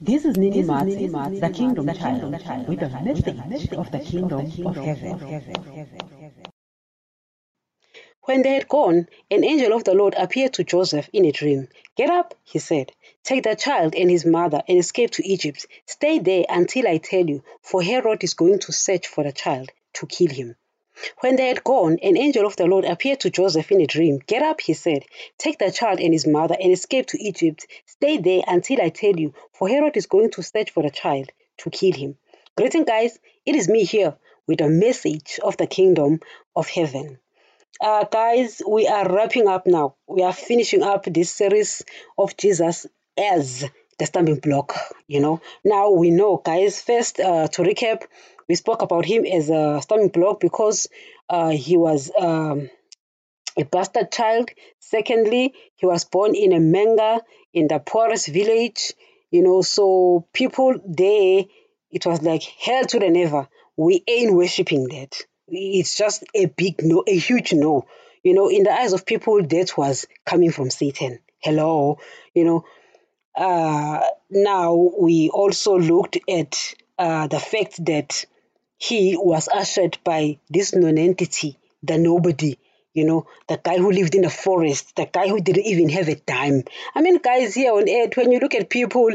This is Nini Mats, the Kingdom Child, with a message of the Kingdom of Heaven. When they had gone, an angel of the Lord appeared to Joseph in a dream. Get up, he said. Take the child and his mother and escape to Egypt. Stay there until I tell you, for Herod is going to search for the child to kill him. When they had gone, an angel of the Lord appeared to Joseph in a dream. Get up, he said. Take the child and his mother and escape to Egypt. Stay there until I tell you, for Herod is going to search for the child to kill him. Greeting, guys. It is me here with a message of the kingdom of heaven. Uh, guys, we are wrapping up now. We are finishing up this series of Jesus as the stumbling block. You know, now we know, guys. First, uh, to recap, we spoke about him as a stumbling block because uh, he was um, a bastard child. Secondly, he was born in a manga in the poorest village. You know, so people there, it was like hell to the never. We ain't worshiping that. It's just a big no, a huge no. You know, in the eyes of people, that was coming from Satan. Hello, you know. Uh, now we also looked at uh, the fact that he was ushered by this non-entity, the nobody, you know, the guy who lived in the forest, the guy who didn't even have a dime. I mean, guys, here on earth, when you look at people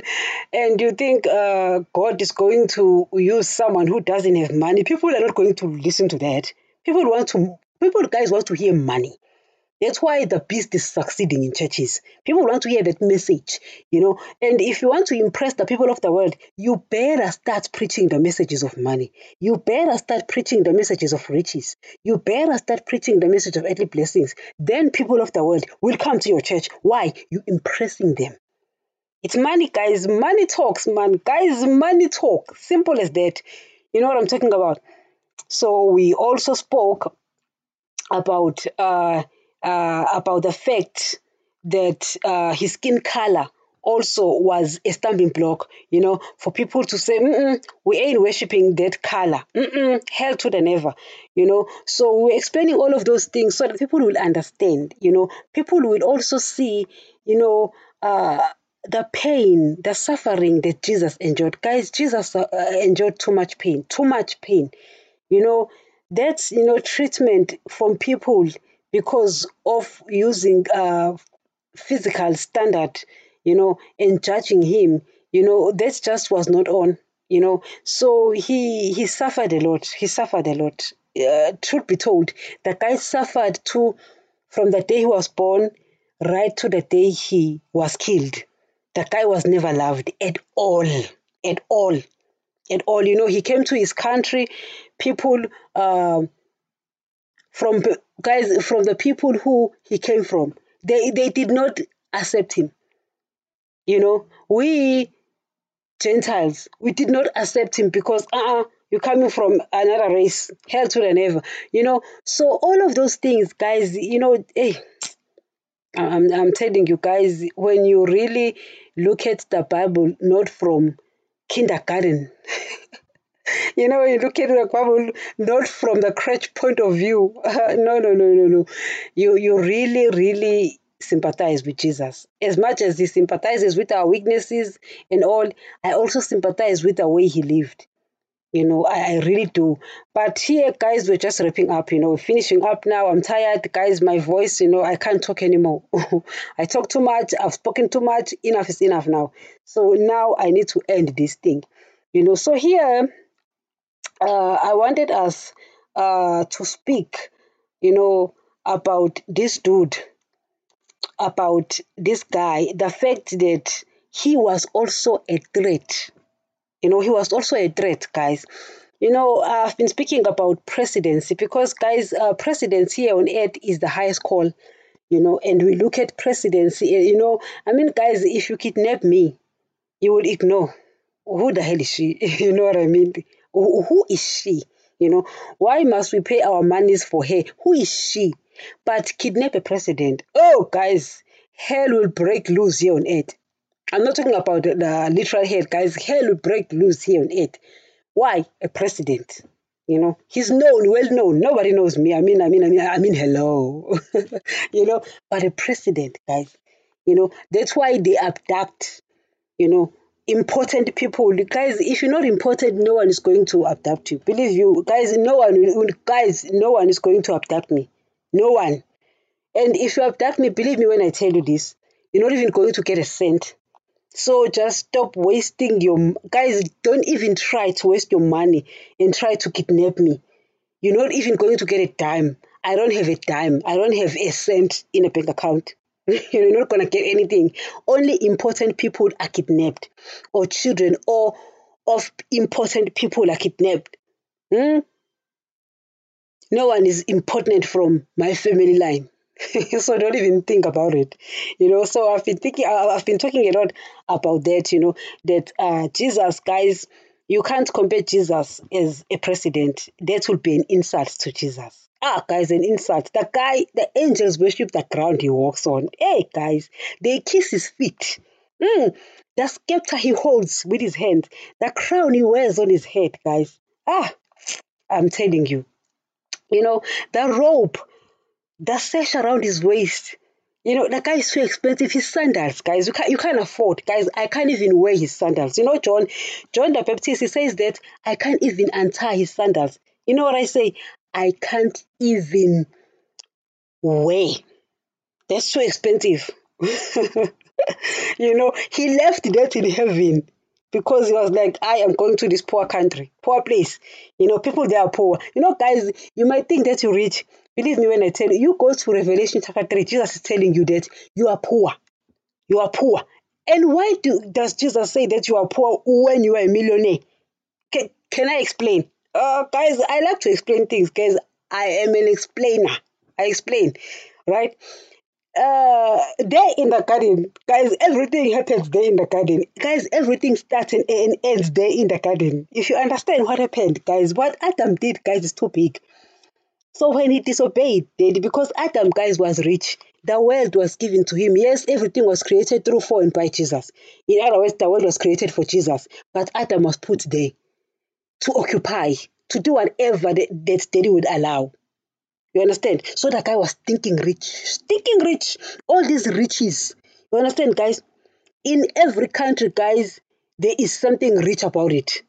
and you think uh, God is going to use someone who doesn't have money, people are not going to listen to that. People want to, people, guys, want to hear money. That's why the beast is succeeding in churches. People want to hear that message, you know. And if you want to impress the people of the world, you better start preaching the messages of money. You better start preaching the messages of riches. You better start preaching the message of earthly blessings. Then people of the world will come to your church. Why? You impressing them. It's money, guys. Money talks, man. Guys, money talk. Simple as that. You know what I'm talking about? So we also spoke about uh uh, about the fact that uh, his skin color also was a stumbling block, you know, for people to say, we ain't worshiping that color. Mm-mm, hell to the never, you know. So we're explaining all of those things so that people will understand, you know. People will also see, you know, uh, the pain, the suffering that Jesus endured. Guys, Jesus uh, endured too much pain, too much pain. You know, that's, you know, treatment from people because of using uh, physical standard, you know, and judging him, you know, that just was not on, you know. So he he suffered a lot. He suffered a lot. Uh, truth be told, the guy suffered too from the day he was born right to the day he was killed. The guy was never loved at all, at all, at all. You know, he came to his country, people. Uh, from guys from the people who he came from. They they did not accept him. You know, we Gentiles, we did not accept him because uh-uh, you're coming from another race, hell to the never. You know, so all of those things, guys, you know, hey, I'm, I'm telling you guys, when you really look at the Bible, not from kindergarten, you know, you look at the Bible not from the crutch point of view. No, no, no, no, no. You you really, really sympathize with Jesus. As much as he sympathizes with our weaknesses and all, I also sympathize with the way he lived. You know, I, I really do. But here, guys, we're just wrapping up, you know, finishing up now. I'm tired, guys. My voice, you know, I can't talk anymore. I talk too much. I've spoken too much. Enough is enough now. So now I need to end this thing. You know, so here uh, I wanted us uh, to speak, you know, about this dude, about this guy, the fact that he was also a threat. You know, he was also a threat, guys. You know, I've been speaking about presidency because, guys, uh, presidency here on earth is the highest call, you know, and we look at presidency, you know, I mean, guys, if you kidnap me, you will ignore who the hell is she? you know what I mean? Who, is she? You know, why must we pay our monies for her? Who is she? But kidnap a president. Oh, guys, hell will break loose here on earth. I'm not talking about the literal hell, guys. Hell will break loose here on earth. Why? A president. You know, he's known, well known. Nobody knows me. I mean, I mean, I mean, I mean, hello. you know, but a president, guys. You know, that's why they abduct. You know, important people. Guys, if you're not important, no one is going to abduct you. Believe you, guys, no one, guys, no one is going to abduct me. No one. And if you abduct me, believe me when I tell you this, you're not even going to get a cent. So just stop wasting your guys. Don't even try to waste your money and try to kidnap me. You're not even going to get a dime. I don't have a dime. I don't have a cent in a bank account. You're not going to get anything. Only important people are kidnapped, or children, or of important people are kidnapped. Hmm? No one is important from my family line. so don't even think about it you know so i've been thinking i've been talking a lot about that you know that uh jesus guys you can't compare jesus as a president that would be an insult to jesus ah guys an insult the guy the angels worship the ground he walks on hey guys they kiss his feet mm, the scepter he holds with his hand the crown he wears on his head guys ah i'm telling you you know the rope, the sash around his waist. You know, the guy is so expensive. His sandals, guys, you can't, you can't afford. Guys, I can't even wear his sandals. You know, John, John the Baptist, he says that I can't even untie his sandals. You know what I say? I can't even wear. That's so expensive. you know, he left that in heaven because he was like, I am going to this poor country, poor place. You know, people there are poor. You know, guys, you might think that you're rich. Believe me when I tell you, you go to Revelation chapter 3, Jesus is telling you that you are poor. You are poor. And why do, does Jesus say that you are poor when you are a millionaire? Can, can I explain? Uh, guys, I like to explain things, guys. I am an explainer. I explain, right? Uh, there in the garden, guys, everything happens there in the garden. Guys, everything starts and ends there in the garden. If you understand what happened, guys, what Adam did, guys, is too big. So when he disobeyed, did because Adam, guys, was rich, the world was given to him. Yes, everything was created through for and by Jesus. In other words, the world was created for Jesus, but Adam was put there to occupy, to do whatever that, that daddy would allow. You understand? So that guy was thinking rich, thinking rich, all these riches. You understand, guys? In every country, guys, there is something rich about it.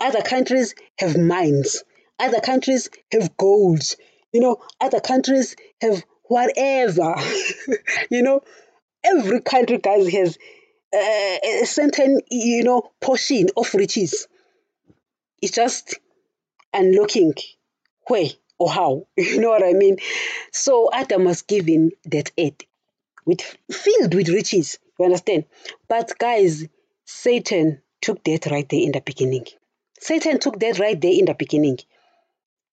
Other countries have mines. Other countries have goals. You know, other countries have whatever. you know, every country, guys, has uh, a certain, you know, portion of riches. It's just unlocking where or how. You know what I mean? So Adam was given that earth with filled with riches. You understand? But guys, Satan took that right there in the beginning. Satan took that right there in the beginning.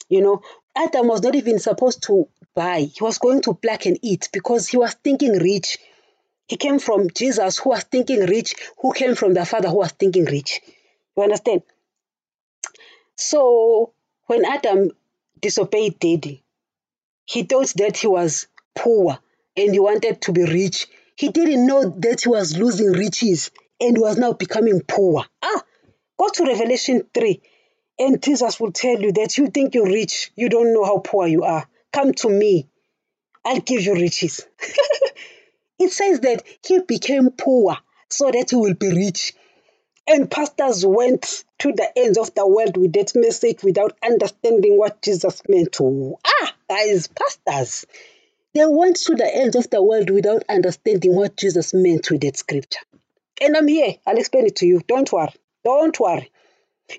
You know, Adam was not even supposed to buy. He was going to pluck and eat because he was thinking rich. He came from Jesus, who was thinking rich, who came from the Father, who was thinking rich. You understand? So when Adam disobeyed Daddy, he thought that he was poor and he wanted to be rich. He didn't know that he was losing riches and was now becoming poor. Ah, go to Revelation 3 and Jesus will tell you that you think you're rich, you don't know how poor you are. Come to me, I'll give you riches. it says that he became poor so that he will be rich. And pastors went to the ends of the world with that message without understanding what Jesus meant to. Ah, guys, pastors. They went to the ends of the world without understanding what Jesus meant with that scripture. And I'm here. I'll explain it to you. Don't worry. Don't worry.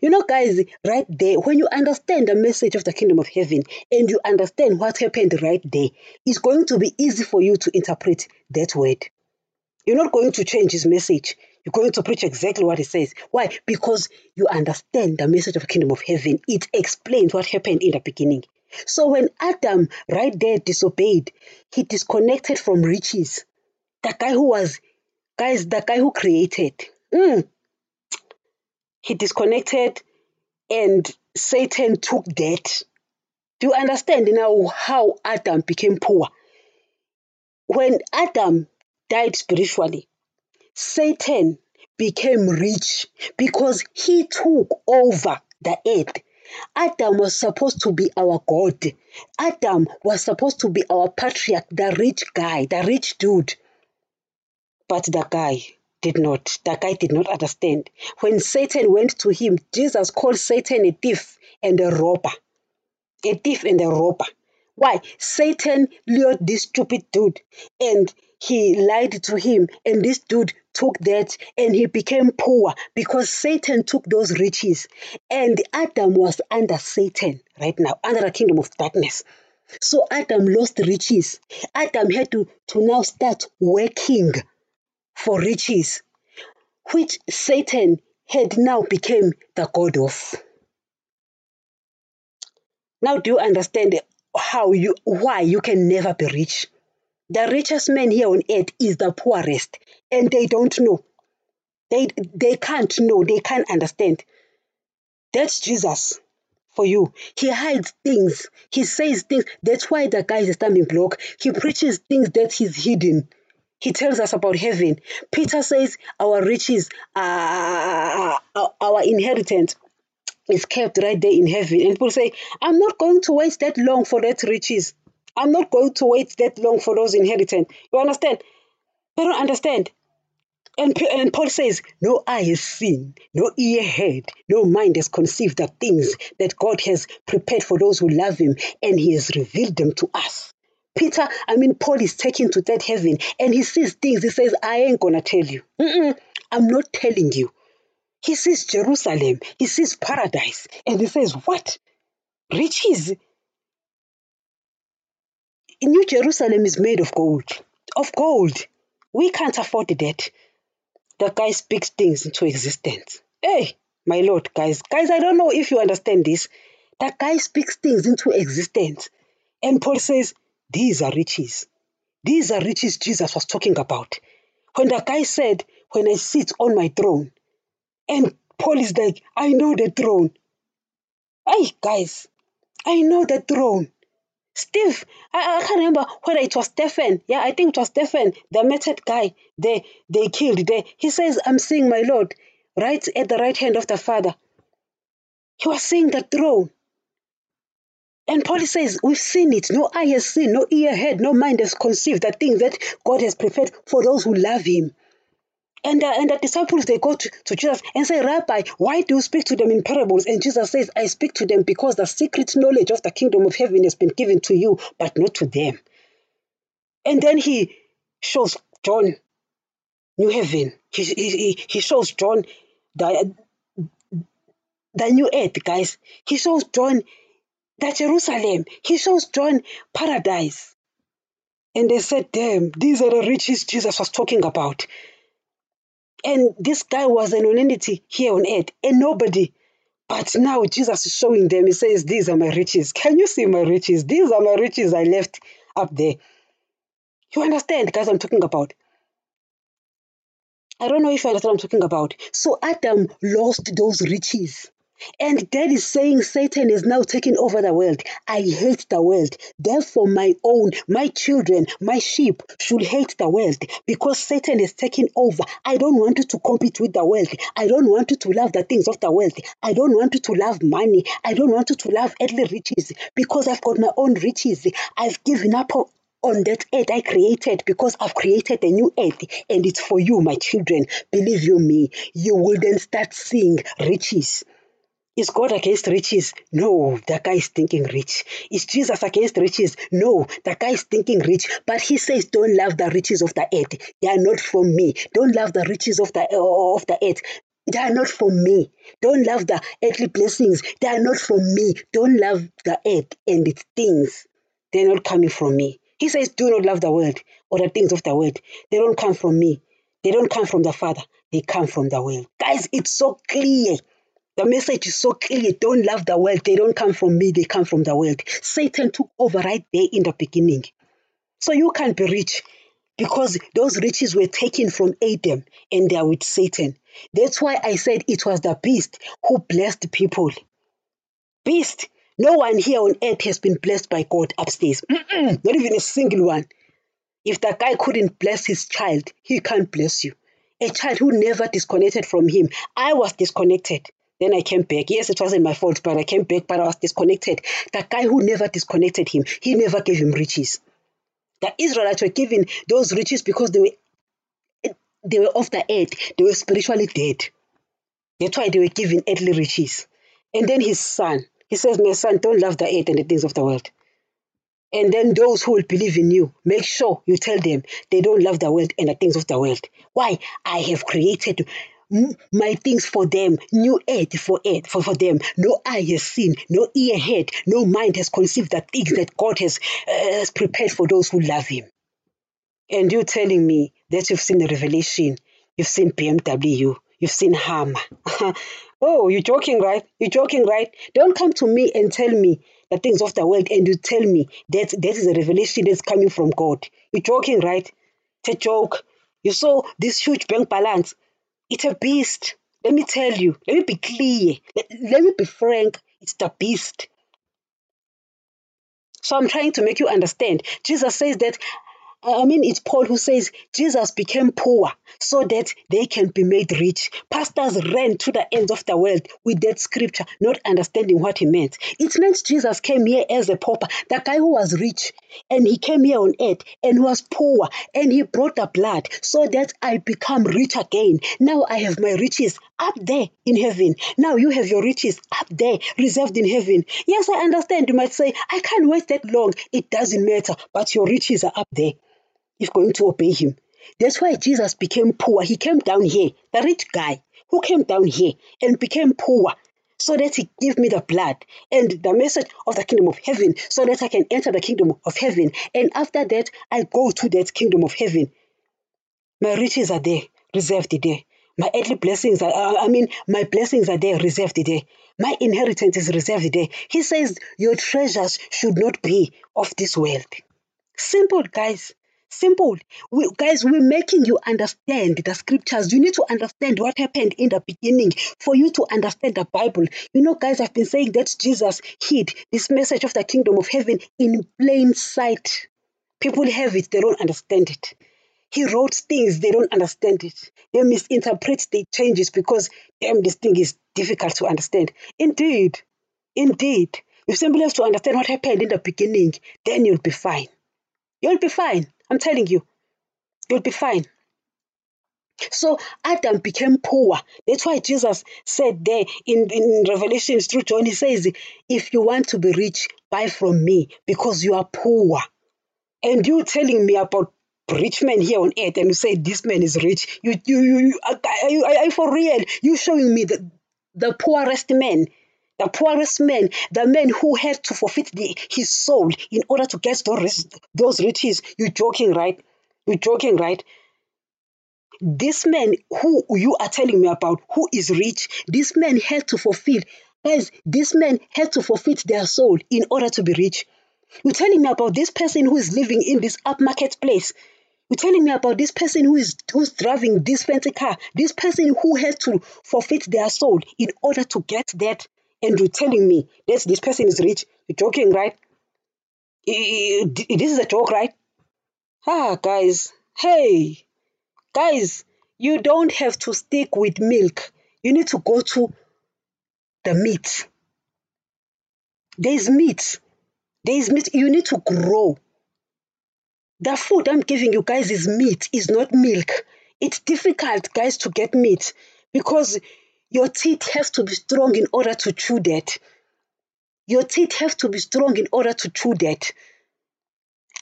You know, guys, right there, when you understand the message of the kingdom of heaven and you understand what happened right there, it's going to be easy for you to interpret that word. You're not going to change his message. You're going to preach exactly what he says. Why? Because you understand the message of the kingdom of heaven. It explains what happened in the beginning. So when Adam right there disobeyed, he disconnected from riches. The guy who was, guys, the guy who created. Mm, he disconnected and Satan took that. Do you understand now how Adam became poor? When Adam died spiritually, Satan became rich because he took over the earth. Adam was supposed to be our God. Adam was supposed to be our patriarch, the rich guy, the rich dude. But the guy did not. The guy did not understand. When Satan went to him, Jesus called Satan a thief and a robber. A thief and a robber. Why? Satan lured this stupid dude and he lied to him, and this dude took that and he became poor because Satan took those riches. And Adam was under Satan right now, under the kingdom of darkness. So Adam lost riches. Adam had to, to now start working for riches, which Satan had now become the god of. Now do you understand how you why you can never be rich? The richest man here on earth is the poorest, and they don't know. They they can't know, they can't understand. That's Jesus for you. He hides things, he says things. That's why the guy is a stumbling block. He preaches things that he's hidden. He tells us about heaven. Peter says our riches, uh, are our inheritance is kept right there in heaven. And people say, I'm not going to wait that long for that riches. I'm not going to wait that long for those inheritance. You understand? They don't understand. And, and Paul says, No eye has seen, no ear heard, no mind has conceived the things that God has prepared for those who love Him, and He has revealed them to us. Peter, I mean, Paul is taken to that heaven and he sees things. He says, I ain't gonna tell you. Mm-mm, I'm not telling you. He sees Jerusalem, he sees paradise, and he says, What? Riches. New Jerusalem is made of gold. Of gold. We can't afford that. The guy speaks things into existence. Hey, my lord, guys, guys, I don't know if you understand this. That guy speaks things into existence. And Paul says, These are riches. These are riches Jesus was talking about. When the guy said, When I sit on my throne, and Paul is like, I know the throne. Hey, guys, I know the throne. Steve, I, I can't remember whether it was Stephen. Yeah, I think it was Stephen, the method guy they they killed. They, he says, I'm seeing my Lord right at the right hand of the Father. He was seeing the throne. And Paul says, We've seen it. No eye has seen, no ear heard, no mind has conceived the things that God has prepared for those who love Him. And, uh, and the disciples, they go to, to Jesus and say, Rabbi, why do you speak to them in parables? And Jesus says, I speak to them because the secret knowledge of the kingdom of heaven has been given to you, but not to them. And then he shows John new heaven. He, he, he shows John the, the new earth, guys. He shows John the Jerusalem. He shows John paradise. And they said, damn, these are the riches Jesus was talking about. And this guy was an entity here on earth, and nobody. But now Jesus is showing them, he says, These are my riches. Can you see my riches? These are my riches I left up there. You understand, guys, I'm talking about? I don't know if you understand what I'm talking about. So Adam lost those riches. And that is saying Satan is now taking over the world. I hate the world. Therefore, my own, my children, my sheep should hate the world because Satan is taking over. I don't want you to compete with the world. I don't want you to love the things of the world. I don't want you to love money. I don't want you to love earthly riches because I've got my own riches. I've given up on that earth I created because I've created a new earth and it's for you, my children. Believe you me, you will then start seeing riches. Is God against riches? No, the guy is thinking rich. Is Jesus against riches? No, the guy is thinking rich. But he says, don't love the riches of the earth. They are not from me. Don't love the riches of the, of the earth. They are not from me. Don't love the earthly blessings. They are not from me. Don't love the earth and its things. They're not coming from me. He says, do not love the world or the things of the world. They don't come from me. They don't come from the Father. They come from the world. Guys, it's so clear. The message is so clear. Don't love the world. They don't come from me, they come from the world. Satan took over right there in the beginning. So you can't be rich because those riches were taken from Adam and they are with Satan. That's why I said it was the beast who blessed people. Beast. No one here on earth has been blessed by God upstairs. Mm-mm, not even a single one. If that guy couldn't bless his child, he can't bless you. A child who never disconnected from him. I was disconnected. Then I came back. Yes, it wasn't my fault, but I came back, but I was disconnected. The guy who never disconnected him, he never gave him riches. The Israelites were given those riches because they were they were off the earth. They were spiritually dead. That's why they were given earthly riches. And then his son, he says, My son, don't love the earth and the things of the world. And then those who will believe in you, make sure you tell them they don't love the world and the things of the world. Why? I have created my things for them, new earth for earth for, for them. No eye has seen, no ear heard, no mind has conceived the things that God has, uh, has prepared for those who love Him. And you telling me that you've seen the revelation, you've seen BMW, you've seen Hummer. oh, you're joking, right? You're joking, right? Don't come to me and tell me the things of the world and you tell me that that is a revelation that's coming from God. You're joking, right? It's a joke. You saw this huge bank balance. It's a beast. Let me tell you. Let me be clear. Let, let me be frank. It's the beast. So I'm trying to make you understand. Jesus says that I mean, it's Paul who says Jesus became poor so that they can be made rich. Pastors ran to the ends of the world with that scripture, not understanding what he meant. It meant Jesus came here as a pauper, the guy who was rich, and he came here on earth and was poor, and he brought the blood so that I become rich again. Now I have my riches up there in heaven. Now you have your riches up there, reserved in heaven. Yes, I understand. You might say, I can't wait that long. It doesn't matter, but your riches are up there is going to obey him. That's why Jesus became poor. He came down here, the rich guy who came down here and became poor so that he give me the blood and the message of the kingdom of heaven so that I can enter the kingdom of heaven. And after that, I go to that kingdom of heaven. My riches are there, reserved there. My earthly blessings are, uh, I mean, my blessings are there, reserved there. My inheritance is reserved there. He says, Your treasures should not be of this world. Simple, guys. Simple. We, guys, we're making you understand the scriptures. You need to understand what happened in the beginning for you to understand the Bible. You know, guys, I've been saying that Jesus hid this message of the kingdom of heaven in plain sight. People have it, they don't understand it. He wrote things, they don't understand it. They misinterpret, they change it because, damn, this thing is difficult to understand. Indeed, indeed. You simply have to understand what happened in the beginning, then you'll be fine. You'll be fine. I'm telling you, you'll be fine. So Adam became poor. That's why Jesus said there in, in Revelations through John, he says, if you want to be rich, buy from me because you are poor. And you telling me about rich men here on earth and you say this man is rich. You you you, you are, are, are for real? You showing me the, the poorest man the poorest man, the man who had to forfeit the, his soul in order to get those, those riches. You're joking, right? You're joking, right? This man who you are telling me about, who is rich, this man had to fulfill, guys, this man had to forfeit their soul in order to be rich. You're telling me about this person who is living in this upmarket place. You're telling me about this person who is who's driving this fancy car, this person who had to forfeit their soul in order to get that and you're telling me that this person is rich. You're joking, right? This is a joke, right? Ah, guys. Hey, guys, you don't have to stick with milk. You need to go to the meat. There's meat. There's meat. You need to grow. The food I'm giving you guys is meat, is not milk. It's difficult, guys, to get meat because your teeth have to be strong in order to chew that. Your teeth have to be strong in order to chew that.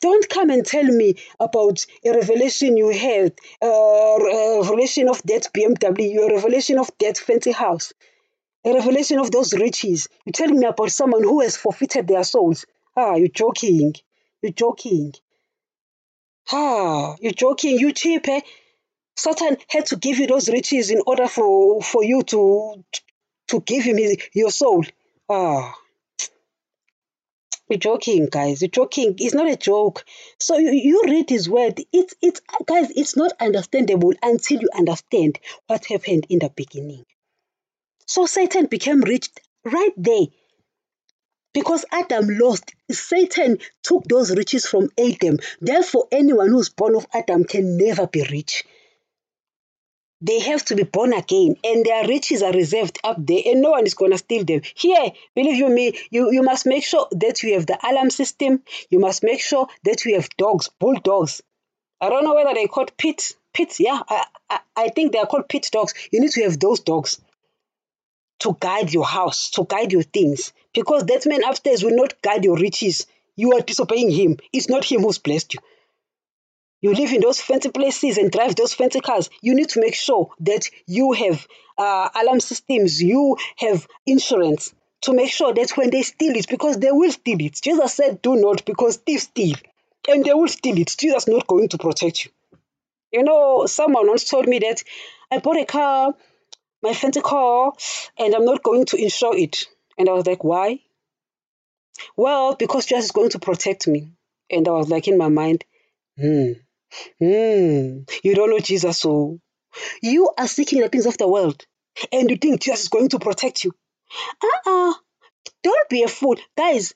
Don't come and tell me about a revelation you had, a revelation of that BMW, a revelation of that fancy house, a revelation of those riches. You're telling me about someone who has forfeited their souls. Ah, you're joking. You're joking. Ah, you're joking. You cheap, eh? Satan had to give you those riches in order for, for you to, to give him his, your soul. Ah. You're joking, guys. You're joking. It's not a joke. So you, you read his word. It's it's guys, it's not understandable until you understand what happened in the beginning. So Satan became rich right there. Because Adam lost, Satan took those riches from Adam. Therefore, anyone who's born of Adam can never be rich. They have to be born again and their riches are reserved up there and no one is going to steal them. Here believe you me you, you must make sure that you have the alarm system. You must make sure that you have dogs bulldogs. I don't know whether they called pit pits yeah I, I, I think they are called pit dogs. You need to have those dogs to guide your house to guide your things because that man upstairs will not guide your riches. You are disobeying him. It's not him who's blessed you you live in those fancy places and drive those fancy cars, you need to make sure that you have uh, alarm systems, you have insurance to make sure that when they steal it, because they will steal it. Jesus said, Do not, because thieves steal, and they will steal it. Jesus is not going to protect you. You know, someone once told me that I bought a car, my fancy car, and I'm not going to insure it. And I was like, Why? Well, because Jesus is going to protect me. And I was like, in my mind, hmm, Mm, you don't know Jesus, so you are seeking the things of the world and you think Jesus is going to protect you. Uh-uh. Don't be a fool. Guys,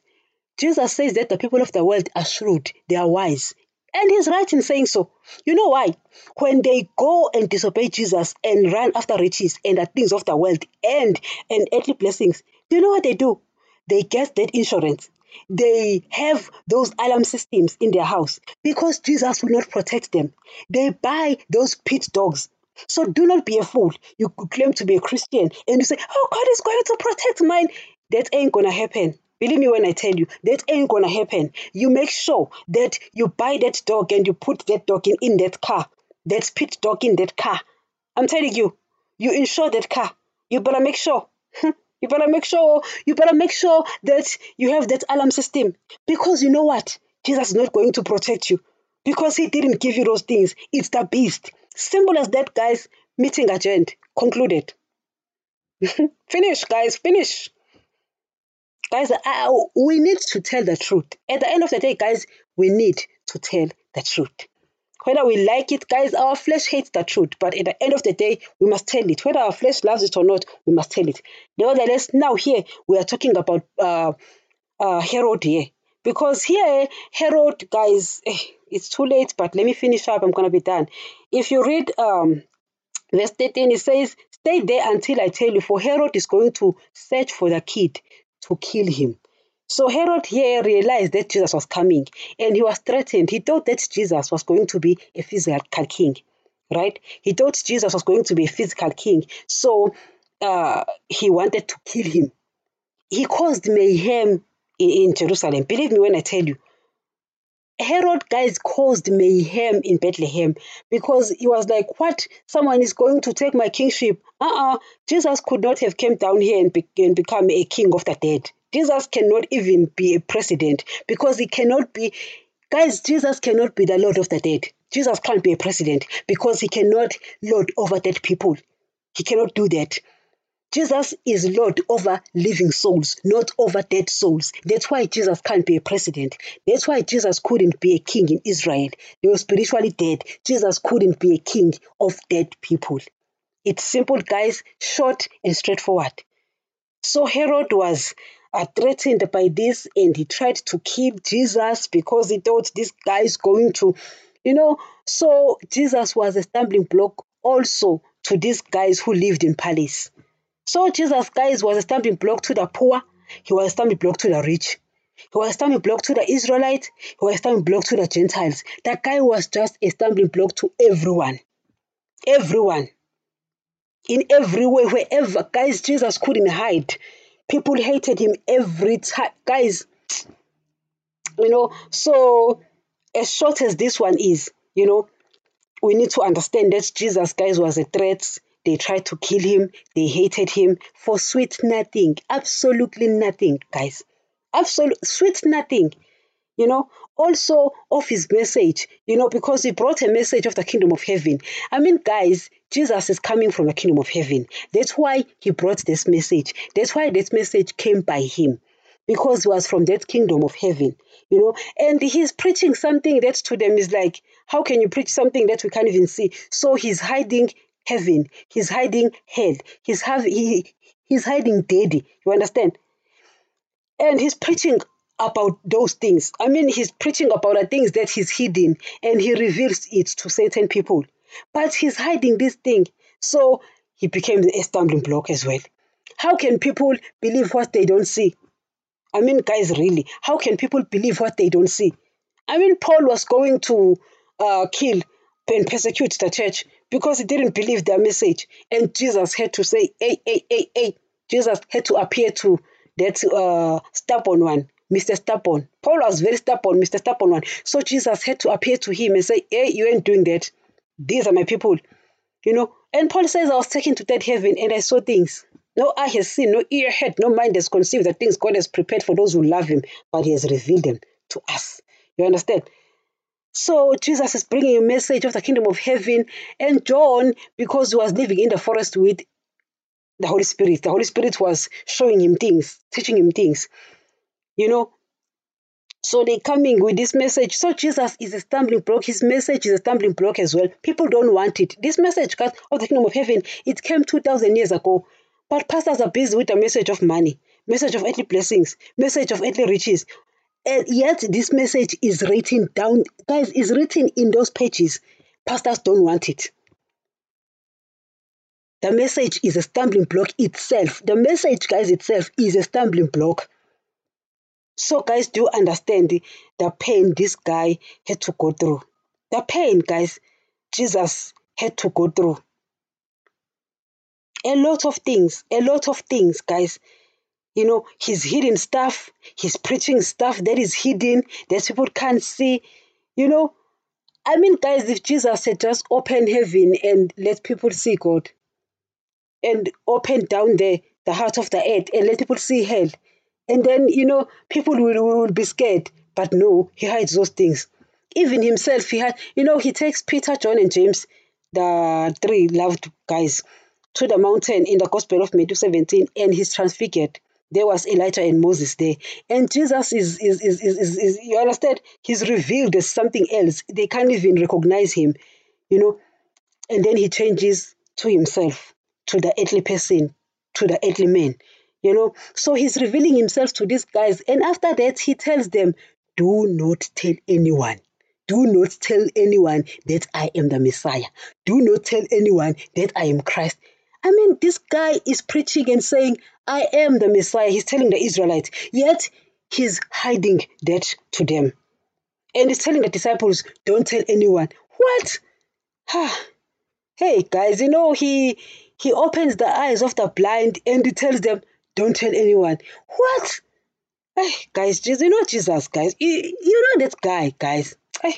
Jesus says that the people of the world are shrewd, they are wise. And he's right in saying so. You know why? When they go and disobey Jesus and run after riches and the things of the world and, and earthly blessings, do you know what they do? They get that insurance they have those alarm systems in their house because Jesus will not protect them. They buy those pit dogs. So do not be a fool. You claim to be a Christian and you say, Oh, God is going to protect mine. That ain't gonna happen. Believe me when I tell you, that ain't gonna happen. You make sure that you buy that dog and you put that dog in, in that car. That pit dog in that car. I'm telling you, you insure that car. You better make sure. You better make sure you better make sure that you have that alarm system because you know what? Jesus is not going to protect you because he didn't give you those things. It's the beast. Simple as that, guys. Meeting agenda concluded. finish, guys. Finish. Guys, uh, we need to tell the truth. At the end of the day, guys, we need to tell the truth. Whether we like it, guys, our flesh hates the truth. But at the end of the day, we must tell it. Whether our flesh loves it or not, we must tell it. Nevertheless, now here we are talking about uh, uh, Herod here. Because here, Herod, guys, eh, it's too late, but let me finish up. I'm going to be done. If you read um, verse 13, it says, Stay there until I tell you, for Herod is going to search for the kid to kill him. So Herod here realized that Jesus was coming and he was threatened. He thought that Jesus was going to be a physical king, right? He thought Jesus was going to be a physical king. So uh, he wanted to kill him. He caused mayhem in, in Jerusalem. Believe me when I tell you. Herod, guys, caused mayhem in Bethlehem because he was like, What? Someone is going to take my kingship. Uh uh-uh. uh Jesus could not have come down here and, be- and become a king of the dead. Jesus cannot even be a president because he cannot be, guys, Jesus cannot be the Lord of the dead. Jesus can't be a president because he cannot lord over dead people. He cannot do that. Jesus is Lord over living souls, not over dead souls. That's why Jesus can't be a president. That's why Jesus couldn't be a king in Israel. They were spiritually dead. Jesus couldn't be a king of dead people. It's simple, guys, short and straightforward. So Herod was are threatened by this and he tried to kill Jesus because he thought this guy is going to, you know. So Jesus was a stumbling block also to these guys who lived in palace. So Jesus, guys, was a stumbling block to the poor. He was a stumbling block to the rich. He was a stumbling block to the Israelites. He was a stumbling block to the Gentiles. That guy was just a stumbling block to everyone. Everyone. In every way, wherever, guys, Jesus couldn't hide. People hated him every time. Guys, you know, so as short as this one is, you know, we need to understand that Jesus, guys, was a threat. They tried to kill him. They hated him for sweet nothing. Absolutely nothing, guys. Absolute sweet nothing. You know, also of his message, you know, because he brought a message of the kingdom of heaven. I mean, guys, Jesus is coming from the kingdom of heaven. That's why he brought this message. That's why this message came by him. Because he was from that kingdom of heaven, you know, and he's preaching something that to them is like, how can you preach something that we can't even see? So he's hiding heaven, he's hiding hell, he's having he, he's hiding daddy. You understand? And he's preaching about those things. I mean, he's preaching about the things that he's hidden and he reveals it to certain people. But he's hiding this thing. So he became a stumbling block as well. How can people believe what they don't see? I mean, guys, really, how can people believe what they don't see? I mean, Paul was going to uh, kill and persecute the church because he didn't believe their message. And Jesus had to say, hey, hey, hey, hey. Jesus had to appear to that uh, stubborn one, Mr. Stubborn. Paul was very stubborn, Mr. Stubborn one. So Jesus had to appear to him and say, hey, you ain't doing that. These are my people. You know, and Paul says, I was taken to that heaven and I saw things. No eye has seen, no ear heard, no mind has conceived the things God has prepared for those who love him, but he has revealed them to us. You understand? So Jesus is bringing a message of the kingdom of heaven. And John, because he was living in the forest with the Holy Spirit, the Holy Spirit was showing him things, teaching him things. You know, so they coming with this message. So Jesus is a stumbling block. His message is a stumbling block as well. People don't want it. This message of the kingdom of heaven, it came 2,000 years ago. But pastors are busy with the message of money, message of earthly blessings, message of earthly riches. And yet this message is written down, guys, is written in those pages. Pastors don't want it. The message is a stumbling block itself. The message, guys, itself is a stumbling block. So, guys, do you understand the, pain this guy had to go through? The pain, guys, Jesus had to go through. A lot of things, a lot of things, guys. You know, he's hidden stuff, he's preaching stuff that is hidden, that people can't see. You know, I mean, guys, if Jesus had just opened heaven and let people see God, and open down there the heart of the earth and let people see hell, and then, you know, people will, will be scared. But no, he hides those things. Even himself, he had, you know, he takes Peter, John, and James, the three loved guys, to the mountain in the Gospel of Matthew 17, and he's transfigured. There was Elijah and Moses there. And Jesus is, is, is, is, is, is you understand? He's revealed as something else. They can't even recognize him, you know. And then he changes to himself, to the earthly person, to the earthly man you know. So he's revealing himself to these guys. And after that, he tells them, Do not tell anyone. Do not tell anyone that I am the Messiah. Do not tell anyone that I am Christ. I mean, this guy is preaching and saying, I am the Messiah. He's telling the Israelites. Yet, he's hiding that to them. And he's telling the disciples, don't tell anyone. What? hey, guys, you know, he he opens the eyes of the blind and he tells them, don't tell anyone. What? Hey, guys, Jesus, you know Jesus, guys. You, you know that guy, guys. Hey.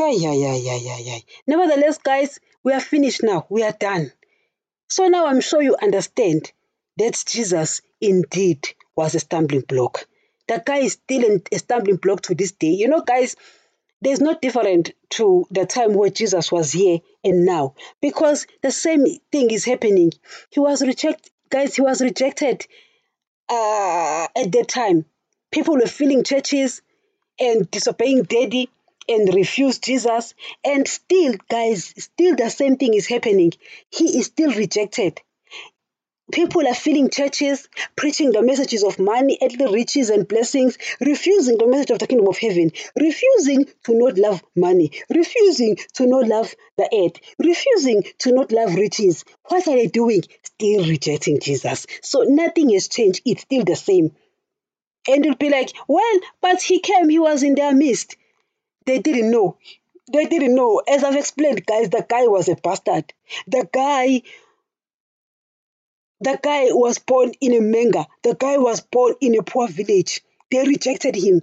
Ay, ay, ay, ay, ay, ay. Nevertheless, guys, we are finished now. We are done. So now I'm sure you understand that Jesus indeed was a stumbling block. That guy is still a stumbling block to this day. You know, guys, there's not different to the time where Jesus was here and now because the same thing is happening. He was rejected guys, he was rejected uh, at that time. People were filling churches and disobeying daddy and refused Jesus. And still, guys, still the same thing is happening. He is still rejected. People are filling churches, preaching the messages of money, earthly riches, and blessings, refusing the message of the kingdom of heaven, refusing to not love money, refusing to not love the earth, refusing to not love riches. What are they doing? Still rejecting Jesus. So nothing has changed. It's still the same. And you'll be like, well, but he came, he was in their midst. They didn't know. They didn't know. As I've explained, guys, the guy was a bastard. The guy the guy was born in a manga. The guy was born in a poor village. They rejected him.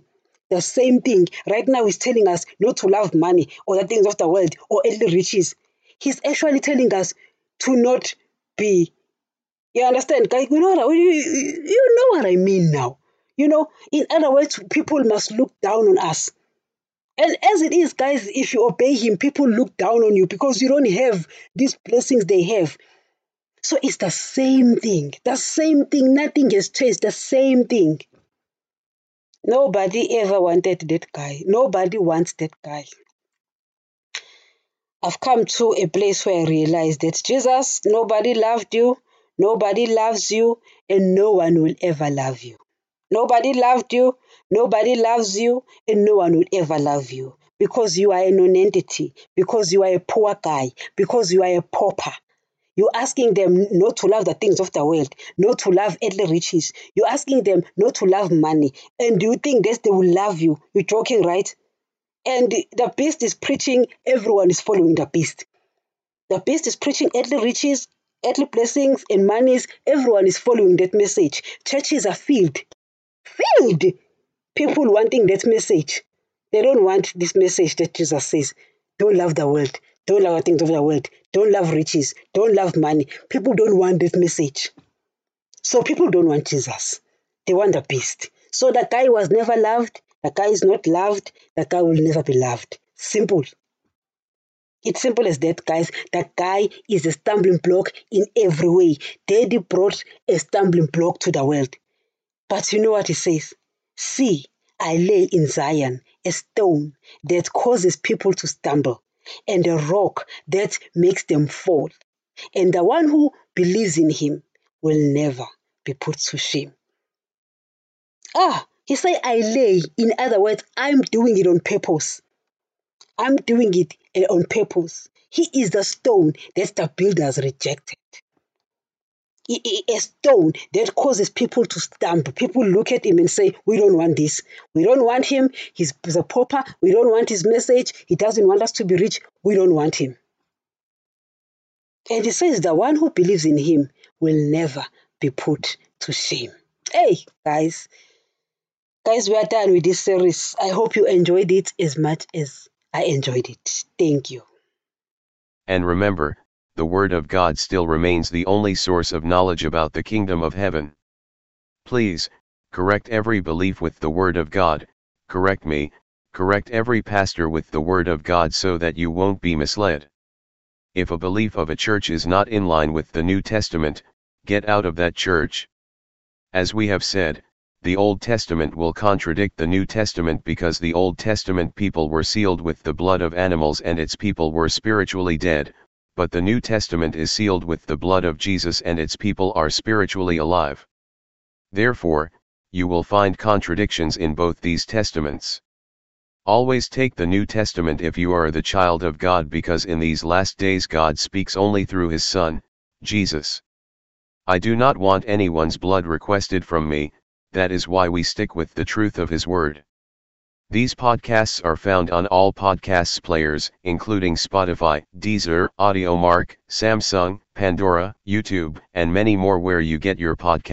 The same thing. Right now, he's telling us not to love money or the things of the world or earthly riches. He's actually telling us to not be. You understand? Guys, you know, what, you, you know what I mean now. You know, in other words, people must look down on us. And as it is, guys, if you obey him, people look down on you because you don't have these blessings they have. So it's the same thing. The same thing. Nothing has changed. The same thing. Nobody ever wanted that guy. Nobody wants that guy. I've come to a place where I realized that Jesus, nobody loved you, nobody loves you, and no one will ever love you. Nobody loved you, nobody loves you, and no one will ever love you because you are a non-entity, because you are a poor guy, because you are a pauper. You're asking them not to love the things of the world, not to love earthly riches. You're asking them not to love money. And you think that they will love you? You're joking, right? And the beast is preaching, everyone is following the beast. The beast is preaching earthly riches, earthly blessings, and monies. Everyone is following that message. Churches are filled. Filled. People wanting that message. They don't want this message that Jesus says. Don't love the world. Don't love the things of the world. Don't love riches. Don't love money. People don't want that message. So people don't want Jesus. They want the beast. So the guy was never loved. The guy is not loved. The guy will never be loved. Simple. It's simple as that, guys. The guy is a stumbling block in every way. Daddy brought a stumbling block to the world. But you know what he says? See, I lay in Zion a stone that causes people to stumble and a rock that makes them fall. And the one who believes in him will never be put to shame. Ah, he said, I lay. In other words, I'm doing it on purpose. I'm doing it eh, on purpose. He is the stone that the builders rejected. A stone that causes people to stumble. People look at him and say, We don't want this. We don't want him. He's a pauper. We don't want his message. He doesn't want us to be rich. We don't want him. And he says, The one who believes in him will never be put to shame. Hey, guys. Guys, we are done with this series. I hope you enjoyed it as much as I enjoyed it. Thank you. And remember, the Word of God still remains the only source of knowledge about the kingdom of heaven. Please, correct every belief with the Word of God, correct me, correct every pastor with the Word of God so that you won't be misled. If a belief of a church is not in line with the New Testament, get out of that church. As we have said, the Old Testament will contradict the New Testament because the Old Testament people were sealed with the blood of animals and its people were spiritually dead, but the New Testament is sealed with the blood of Jesus and its people are spiritually alive. Therefore, you will find contradictions in both these testaments. Always take the New Testament if you are the child of God because in these last days God speaks only through his Son, Jesus. I do not want anyone's blood requested from me, that is why we stick with the truth of his word. These podcasts are found on all podcasts players, including Spotify, Deezer, Audiomack, Samsung, Pandora, YouTube, and many more where you get your podcast.